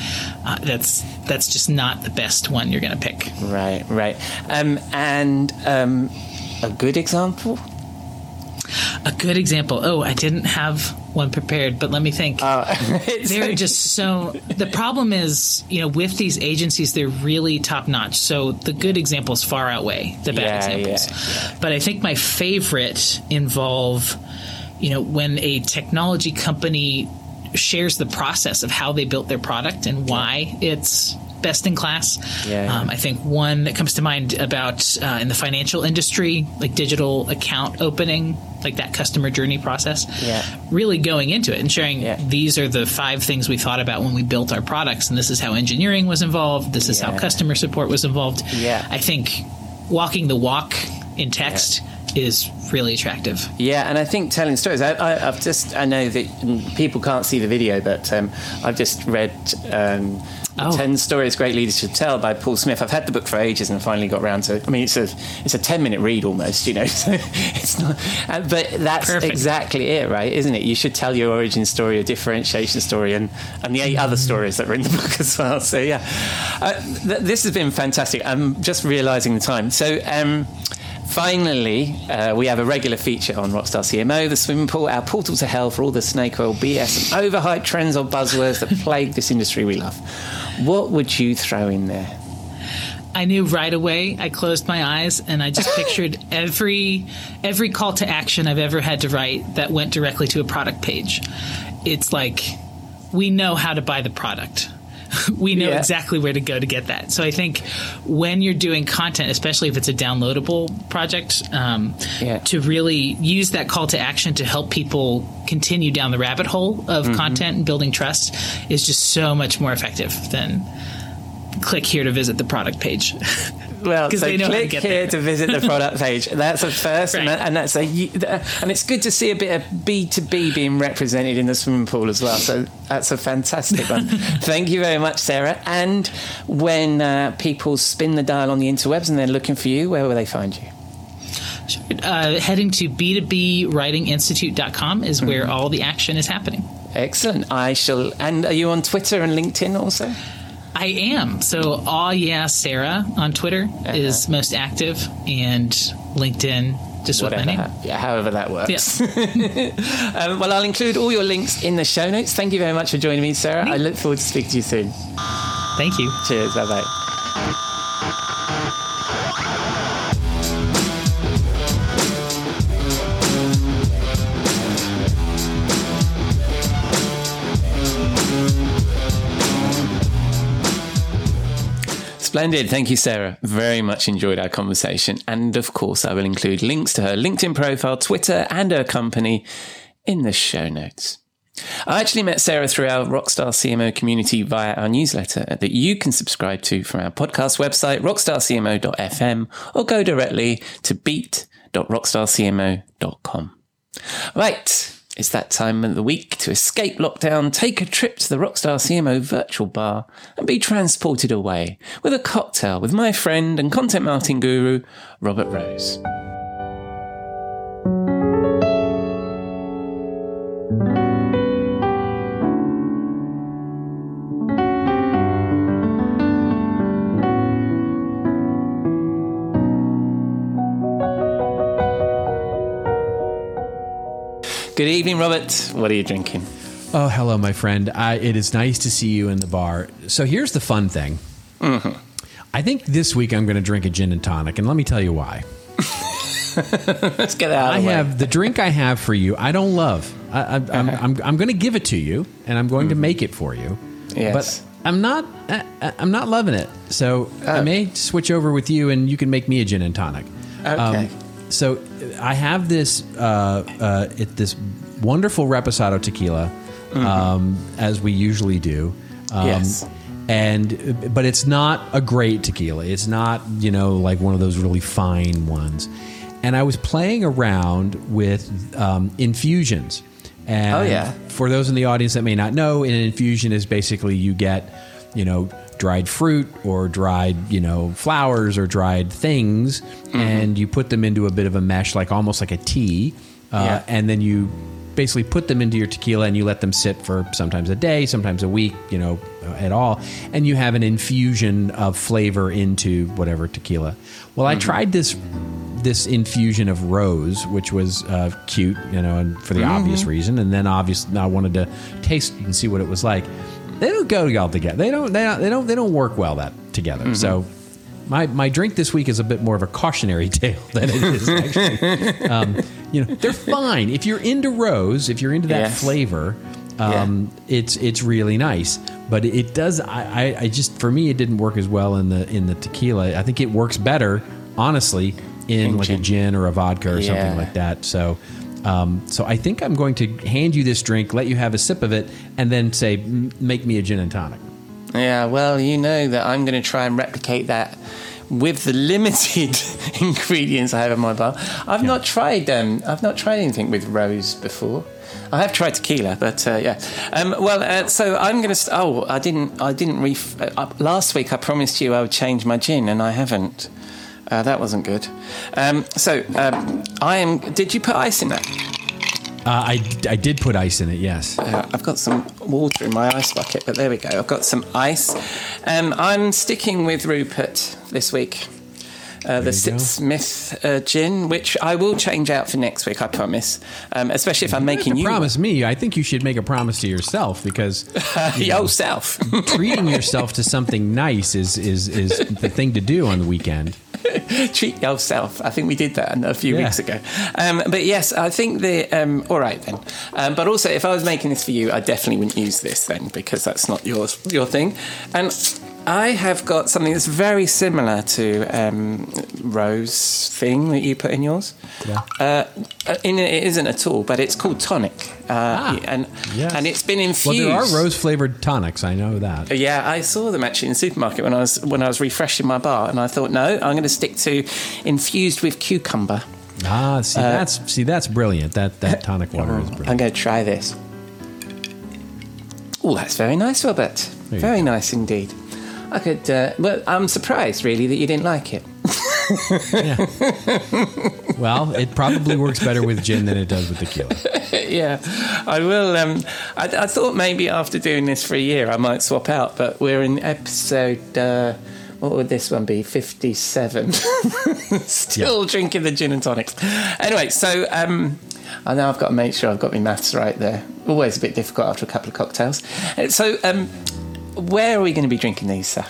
uh, that's that's just not the best one you're going to pick. Right, right. Um, and um, a good example. A good example. Oh, I didn't have one prepared, but let me think. Uh, they're like... just so. The problem is, you know, with these agencies, they're really top notch. So the good examples far outweigh the bad yeah, examples. Yeah, yeah. But I think my favorite involve you know, when a technology company shares the process of how they built their product and why it's best in class. Yeah. Um, I think one that comes to mind about uh, in the financial industry, like digital account opening, like that customer journey process. Yeah. Really going into it and sharing yeah. these are the five things we thought about when we built our products, and this is how engineering was involved. This is how customer support was involved. Yeah. I think walking the walk in text. Is really attractive. Yeah, and I think telling stories. I, have just I know that people can't see the video, but um, I've just read. Um, oh. 10 Stories Great Leaders Should Tell by Paul Smith. I've had the book for ages and finally got around to I mean, it's a, it's a 10 minute read almost, you know, so it's not, uh, but that's Perfect. exactly it, right? Isn't it? You should tell your origin story, your differentiation story, and, and the eight other stories that are in the book as well. So, yeah, uh, th- this has been fantastic. I'm just realizing the time. So, um, Finally, uh, we have a regular feature on Rockstar CMO, the swimming pool, our portal to hell for all the snake oil BS and overhyped trends or buzzwords that plague this industry we love. What would you throw in there? I knew right away. I closed my eyes and I just pictured every every call to action I've ever had to write that went directly to a product page. It's like we know how to buy the product. we know yeah. exactly where to go to get that. So I think when you're doing content, especially if it's a downloadable project, um, yeah. to really use that call to action to help people continue down the rabbit hole of mm-hmm. content and building trust is just so much more effective than click here to visit the product page. Well, so they click to here there. to visit the product page. That's a first, right. and, that's a and it's good to see a bit of B two B being represented in the swimming pool as well. So that's a fantastic one. Thank you very much, Sarah. And when uh, people spin the dial on the interwebs and they're looking for you, where will they find you? Uh, heading to b2bwritinginstitute.com is where mm-hmm. all the action is happening. Excellent. I shall. And are you on Twitter and LinkedIn also? I am. So, aw yeah, Sarah on Twitter uh-huh. is most active, and LinkedIn just Whatever, with my name. Yeah, however that works. Yeah. um, well, I'll include all your links in the show notes. Thank you very much for joining me, Sarah. I look forward to speaking to you soon. Thank you. Cheers. Bye bye. Splendid. Thank you, Sarah. Very much enjoyed our conversation. And of course, I will include links to her LinkedIn profile, Twitter, and her company in the show notes. I actually met Sarah through our Rockstar CMO community via our newsletter that you can subscribe to from our podcast website, rockstarcmo.fm, or go directly to beat.rockstarcmo.com. Right. It's that time of the week to escape lockdown, take a trip to the Rockstar CMO virtual bar, and be transported away with a cocktail with my friend and content marketing guru, Robert Rose. Good evening, Robert. What are you drinking? Oh, hello, my friend. I, it is nice to see you in the bar. So here's the fun thing. Mm-hmm. I think this week I'm going to drink a gin and tonic, and let me tell you why. Let's get out. I have the drink I have for you. I don't love. I, am I'm, I'm, I'm going to give it to you, and I'm going mm-hmm. to make it for you. Yes. But I'm not. I'm not loving it. So I oh. may switch over with you, and you can make me a gin and tonic. Okay. Um, so I have this uh, uh, it, this wonderful reposado tequila, mm-hmm. um, as we usually do. Um, yes. And but it's not a great tequila. It's not you know like one of those really fine ones. And I was playing around with um, infusions And Oh, yeah. for those in the audience that may not know, an infusion is basically you get, you know, dried fruit or dried, you know, flowers or dried things, Mm-hmm. and you put them into a bit of a mesh, like almost like a tea, uh, Yeah. and then you basically put them into your tequila and you let them sit for sometimes a day, sometimes a week, you know, uh, at all, and you have an infusion of flavor into whatever tequila. Well, I tried this this infusion of rose, which was uh, cute, you know, and for the obvious reason, and then obviously I wanted to taste and see what it was like. They don't go y'all together. They don't. They don't. They don't. They don't work well that together. So. My, my drink this week is a bit more of a cautionary tale than it is actually. um, you know, they're fine if you're into rose. If you're into that Yes. flavor, um, it's it's really nice. But it does. I, I, I just for me, it didn't work as well in the in the tequila. I think it works better, honestly, in, In like a gin. gin or a vodka or something like that. So. Um, so I think I'm going to hand you this drink, let you have a sip of it, and then say, "Make me a gin and tonic." Yeah, well, you know that I'm going to try and replicate that with the limited ingredients I have in my bar. I've not tried um, I've not tried anything with rose before. I have tried tequila, but uh, yeah. Um, well, uh, so I'm going to. St- oh, I didn't. I didn't. Ref- uh, last week I promised you I would change my gin, and I haven't. Uh, that wasn't good. Um, so um, I am. Did you put ice in that? Uh, I, I did put ice in it, yes. Uh, I've got some water in my ice bucket, but there we go. I've got some ice. Um, I'm sticking with Rupert this week. Uh, the Sipsmith uh, gin, which I will change out for next week, I promise. Um, especially if I'm You have making you promise me. I think you should make a promise to yourself because you yourself. treating yourself to something nice is, is, is the thing to do on the weekend. Treat yourself. I think we did that a few Yeah. weeks ago. Um, but yes, I think the. Um, all right then. Um, but also, if I was making this for you, I definitely wouldn't use this then because that's not yours, your thing. And I have got something that's very similar to um, Rose thing that you put in yours. Yeah. Uh, in, it isn't at all, but it's called tonic, uh, and yes. and it's been infused. Well, there are rose flavored tonics. I know that. Yeah, I saw them actually in the supermarket when I was when I was refreshing my bar, and I thought, no, I'm going to stick to infused with cucumber. Ah, see that's see that's brilliant. That that tonic water is brilliant. I'm going to try this. Oh, that's very nice, Robert. Very nice indeed. I could. Uh, well, I'm surprised really that you didn't like it. Well, it probably works better with gin than it does with tequila. yeah, I will. Um, I, I thought maybe after doing this for a year, I might swap out, but we're in episode. Uh, what would this one be? 57. Still drinking the gin and tonics. Anyway, so um, I know I've got to make sure I've got my maths right there. Always a bit difficult after a couple of cocktails. Uh, So, um, where are we going to be drinking these, sir?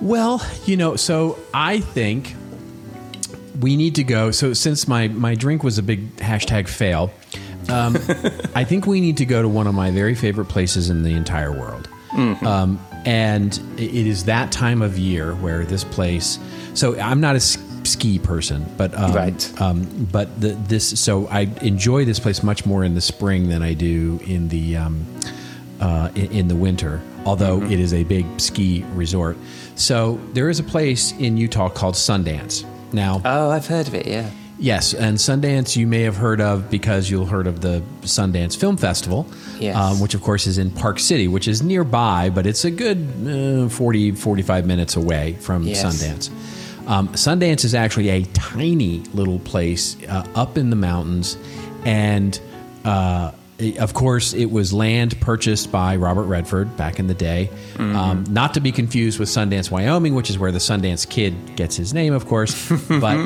Well, you know, so I think we need to go. So since my my drink was a big hashtag fail, um, I think we need to go to one of my very favorite places in the entire world. Um, and it is that time of year where this place. So I'm not a ski person, but um, Right. Um, but the, this so I enjoy this place much more in the spring than I do in the um, uh, in, in the winter. Although it is a big ski resort, so there is a place in Utah called Sundance. Now, Oh, I've heard of it, yeah. Yes, and Sundance you may have heard of because you'll heard of the Sundance Film Festival, Yes. um, which of course is in Park City, which is nearby, but it's a good uh, 40, 45 minutes away from Yes. Sundance. Um, Sundance is actually a tiny little place uh, up in the mountains, and uh, of course, it was land purchased by Robert Redford back in the day. Um, not to be confused with Sundance, Wyoming, which is where the Sundance Kid gets his name, of course. but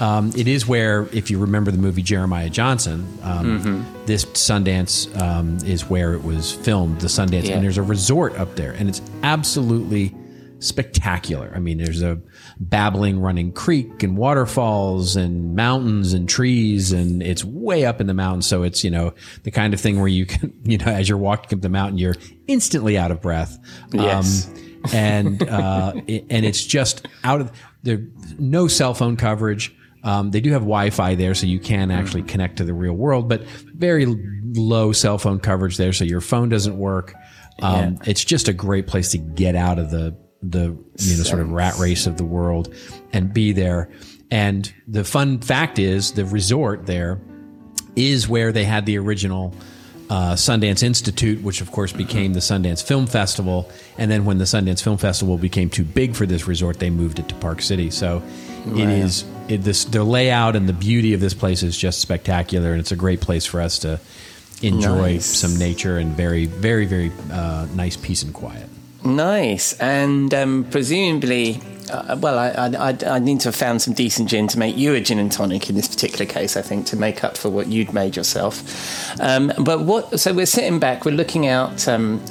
um, it is where, if you remember the movie Jeremiah Johnson, um, this Sundance um, is where it was filmed. The Sundance, Yeah. and there's a resort up there, and it's absolutely spectacular. I mean, there's a babbling running creek and waterfalls and mountains and trees, and it's way up in the mountains. So it's, you know, the kind of thing where you can, you know, as you're walking up the mountain, you're instantly out of breath. Yes. Um, and, uh, it- and it's just out of there, no cell phone coverage. Um, they do have Wi-Fi there, so you can actually connect to the real world, but very low cell phone coverage there, so your phone doesn't work. Um, It's just a great place to get out of the the you know sort of rat race of the world and be there. And the fun fact is, the resort there is where they had the original uh, Sundance Institute, which of course became the Sundance Film Festival. And then when the Sundance Film Festival became too big for this resort, they moved it to Park City. So it is it, this the layout and the beauty of this place is just spectacular, and it's a great place for us to enjoy Nice. some nature and very very very uh, nice peace and quiet. Nice. And um, presumably, uh, well, I, I, I, need to have found some decent gin to make you a gin and tonic in this particular case, I think, to make up for what you'd made yourself. Um, but what, so we're sitting back, we're looking out um,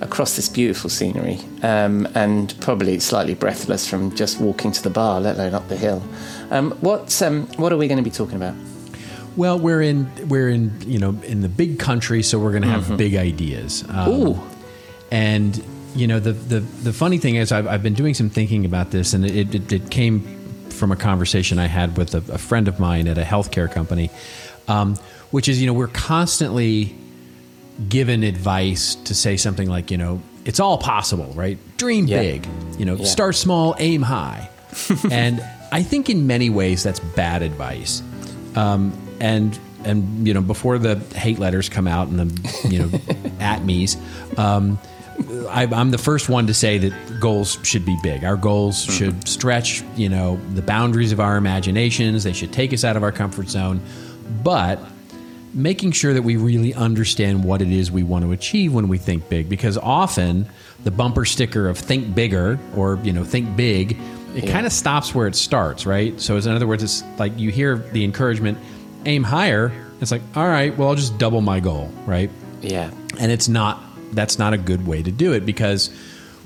across this beautiful scenery um, and probably slightly breathless from just walking to the bar, let alone up the hill. Um, what, um, what are we going to be talking about? Well, we're in we're in you know in the big country, so we're going to have big ideas. Um, Ooh. and you know the the the funny thing is I've, I've been doing some thinking about this, and it, it, it came from a conversation I had with a, a friend of mine at a healthcare company, um, which is you know we're constantly given advice to say something like you know it's all possible, right? Dream Yeah. big, you know, Yeah. start small, aim high, and I think in many ways that's bad advice um, and and you know before the hate letters come out and the you know at me's um, I, I'm the first one to say that goals should be big. Our goals mm-hmm. should stretch, you know, the boundaries of our imaginations. They should take us out of our comfort zone, but making sure that we really understand what it is we want to achieve when we think big because often the bumper sticker of think bigger or you know think big it kind of stops where it starts right so in other words it's like you hear the encouragement aim higher it's like all right well i'll just double my goal right Yeah. and it's not that's not a good way to do it because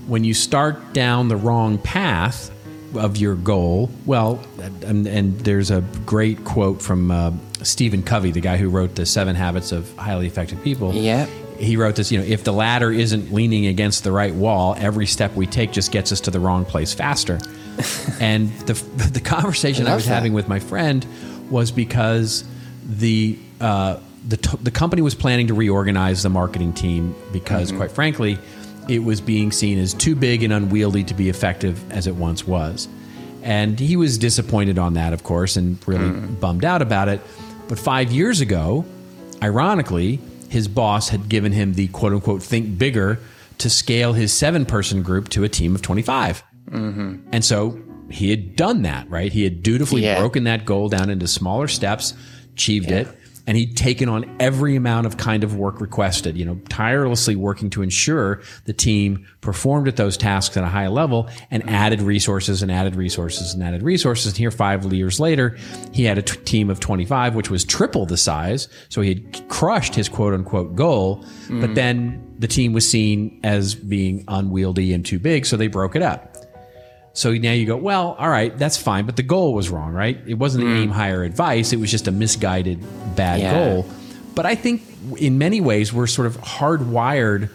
when you start down the wrong path of your goal well and, and there's a great quote from uh, stephen covey the guy who wrote the seven habits of highly effective people Yeah. he wrote this you know if the ladder isn't leaning against the right wall every step we take just gets us to the wrong place faster and the, the conversation I I, was that. having with my friend was because the uh, the t- the company was planning to reorganize the marketing team because, Mm-hmm. quite frankly, it was being seen as too big and unwieldy to be effective as it once was. And he was disappointed on that, of course, and really Mm. bummed out about it. But five years ago, ironically, his boss had given him the quote unquote think bigger to scale his seven person group to a team of 25. And so he had done that, right? He had dutifully Yeah. broken that goal down into smaller steps, achieved it, and he'd taken on every amount of kind of work requested, you know, tirelessly working to ensure the team performed at those tasks at a high level and added resources and added resources and added resources. And here, five years later, he had a t- team of 25, which was triple the size. So he had crushed his quote unquote goal, but mm. then the team was seen as being unwieldy and too big. So they broke it up. So now you go, well, all right, that's fine, but the goal was wrong, right? It wasn't an aim higher advice, it was just a misguided bad Yeah. goal. But I think in many ways we're sort of hardwired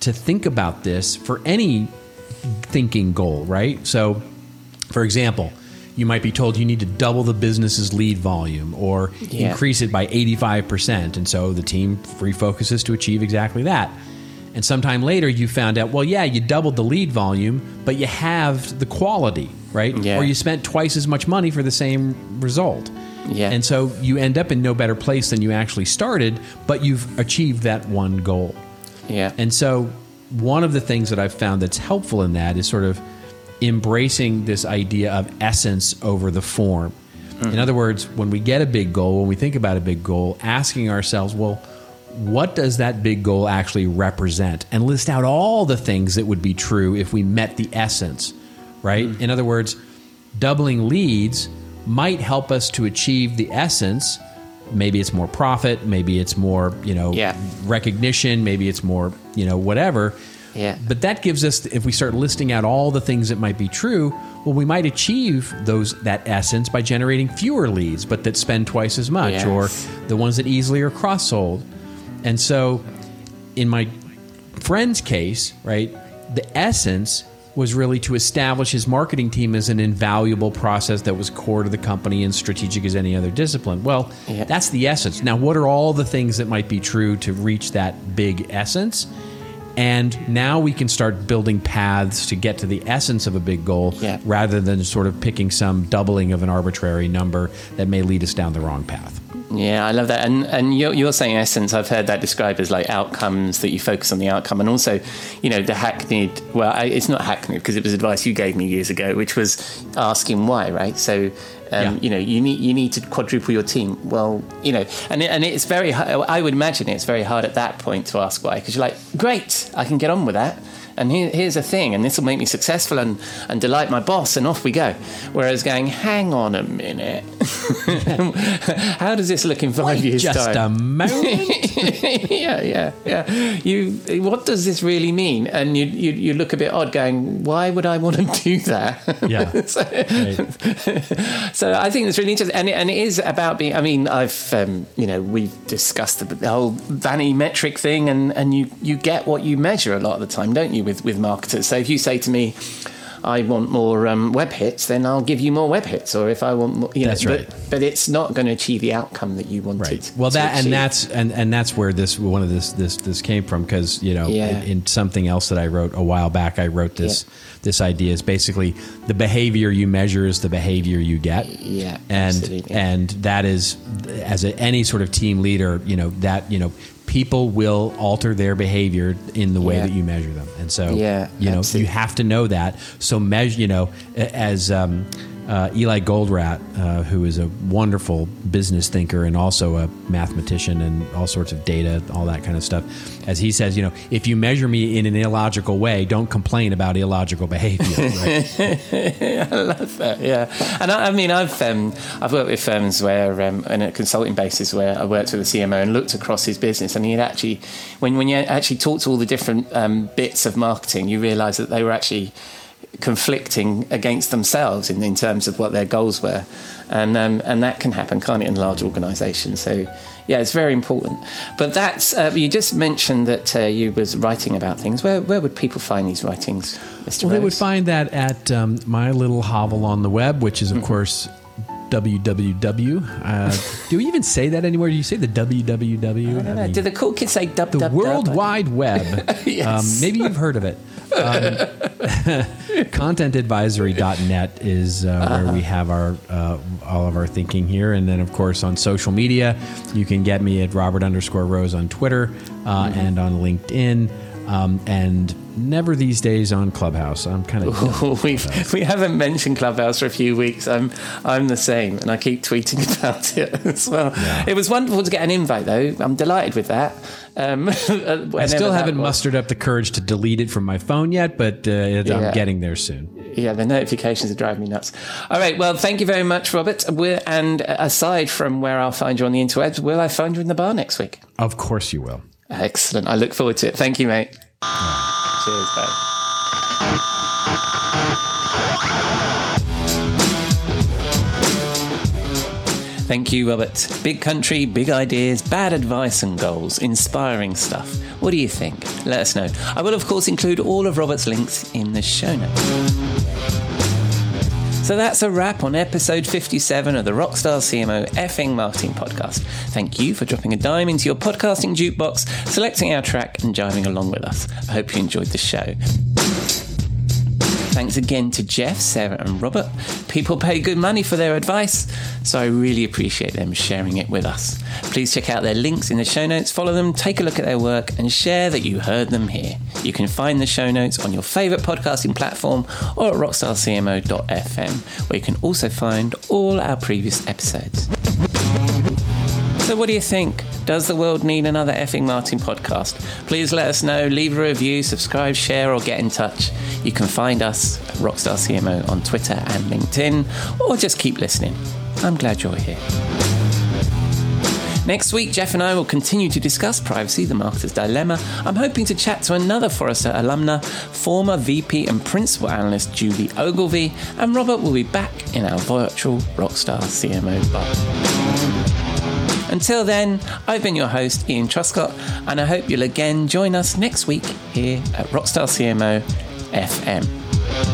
to think about this for any thinking goal, right? So, for example, you might be told you need to double the business's lead volume or Yeah. increase it by 85%. And so the team refocuses to achieve exactly that. And sometime later, you found out, well, yeah, you doubled the lead volume, but you halved the quality, right? Yeah. Or you spent twice as much money for the same result. Yeah. And so you end up in no better place than you actually started, but you've achieved that one goal. Yeah. And so, one of the things that I've found that's helpful in that is sort of embracing this idea of essence over the form. Mm. In other words, when we get a big goal, when we think about a big goal, asking ourselves, well, what does that big goal actually represent? And list out all the things that would be true if we met the essence, right? Mm-hmm. In other words, doubling leads might help us to achieve the essence. Maybe it's more profit, maybe it's more, you know, Yeah. recognition, maybe it's more, you know, whatever. Yeah. But that gives us if we start listing out all the things that might be true, well we might achieve those that essence by generating fewer leads but that spend twice as much Yes. or the ones that easily are cross-sold. And so in my friend's case, right, the essence was really to establish his marketing team as an invaluable process that was core to the company and strategic as any other discipline. Well, Yeah. that's the essence. Now, what are all the things that might be true to reach that big essence? And now we can start building paths to get to the essence of a big goal Yeah. rather than sort of picking some doubling of an arbitrary number that may lead us down the wrong path. Yeah, I love that. And and you're, you're saying in essence. I've heard that described as like outcomes that you focus on the outcome, and also, you know, the hackneyed. Well, I, it's not hackneyed because it was advice you gave me years ago, which was asking why, right? So. Um, Yeah. You know, you need you need to quadruple your team. Well, you know, and and it's very. I would imagine it's very hard at that point to ask why, because you're like, great, I can get on with that, and here, here's a thing, and this will make me successful and and delight my boss, and off we go. Whereas going, hang on a minute, how does this look in five years' Just time? a moment. yeah, yeah, yeah. You, what does this really mean? And you, you, you look a bit odd, going, why would I want to do that? Yeah. so, Right. so I think it's really interesting, and it, and it is about being. I mean, I've, um, you know, we've discussed the, the whole vanity metric thing, and and you you get what you measure a lot of the time, don't you, with with marketers? So if you say to me. I want more um, web hits, then I'll give you more web hits. Or if I want more, you know, That's right. but, but it's not going to achieve the outcome that you wanted. right well that and that's and and that's where this one of this this this came from because you know Yeah. in, in something else that i wrote a while back i wrote this this idea is basically the behavior you measure is the behavior you get Yeah, and absolutely. and that is as a, any sort of team leader you know that you know people will alter their behavior in the way Yeah. that you measure them and so Yeah, you know absolutely. you have to know that so measure you know as um, uh, Eli Goldratt, uh, who is a wonderful business thinker and also a mathematician and all sorts of data, all that kind of stuff, as he says, you know, if you measure me in an illogical way, don't complain about illogical behavior. Right? I love that. Yeah, and I, I mean, I've um, I've worked with firms where, um, on a consulting basis, where I worked with a CMO and looked across his business, and he'd actually, when when you actually talk to all the different um, bits of marketing, you realise that they were actually conflicting against themselves in, in terms of what their goals were, and um, and that can happen, can't it, in large organisations? So. Yeah, it's very important. But that's uh, you just mentioned that uh, you was writing about things. Where where would people find these writings, Mr. well, they would find that at um, my little hovel on the web, which is, of course, www. Uh, do we even say that anywhere? Do you say the www? I mean- Do the cool kids say dub the World? Wide Web. Yes. um, maybe you've heard of it. Um, contentadvisory.net is uh, where we have our uh, all of our thinking here, and then of course on social media, you can get me at Robert underscore Rose on Twitter uh, and on LinkedIn, um, and never these days on Clubhouse. I'm kind of We've, we haven't mentioned Clubhouse for a few weeks. I'm I'm the same, and I keep tweeting about it as well. It was wonderful to get an invite, though. I'm delighted with that. Um, I still haven't mustered up the courage to delete it from my phone yet, but uh, Yeah. I'm getting there soon. Yeah, the notifications are driving me nuts. All right, well, thank you very much, Robert. We're, and aside from where I'll find you on the interwebs, will I find you in the bar next week? Of course you will. Excellent. I look forward to it. Thank you, mate. Cheers. Thank you, Robert. Big country, big ideas, bad advice and goals, inspiring stuff. What do you think? Let us know. I will, of course, include all of Robert's links in the show notes. So that's a wrap on episode 57 of the Rockstar CMO effing marketing podcast. Thank you for dropping a dime into your podcasting jukebox, selecting our track, and jiving along with us. I hope you enjoyed the show. Thanks again to Jeff, Sarah, and Robert. People pay good money for their advice, so I really appreciate them sharing it with us. Please check out their links in the show notes, follow them, take a look at their work, and share that you heard them here. You can find the show notes on your favourite podcasting platform or at rockstarcmo.fm, where you can also find all our previous episodes. So, what do you think? Does the world need another effing marketing podcast? Please let us know, leave a review, subscribe, share, or get in touch. You can find us at Rockstar CMO on Twitter and LinkedIn, or just keep listening. I'm glad you're here. Next week, Jeff and I will continue to discuss privacy, the marketer's dilemma. I'm hoping to chat to another Forrester alumna, former VP and principal analyst Julie Ogilvie, and Robert will be back in our virtual Rockstar CMO bar. Until then, I've been your host, Ian Truscott, and I hope you'll again join us next week here at Rockstar CMO FM.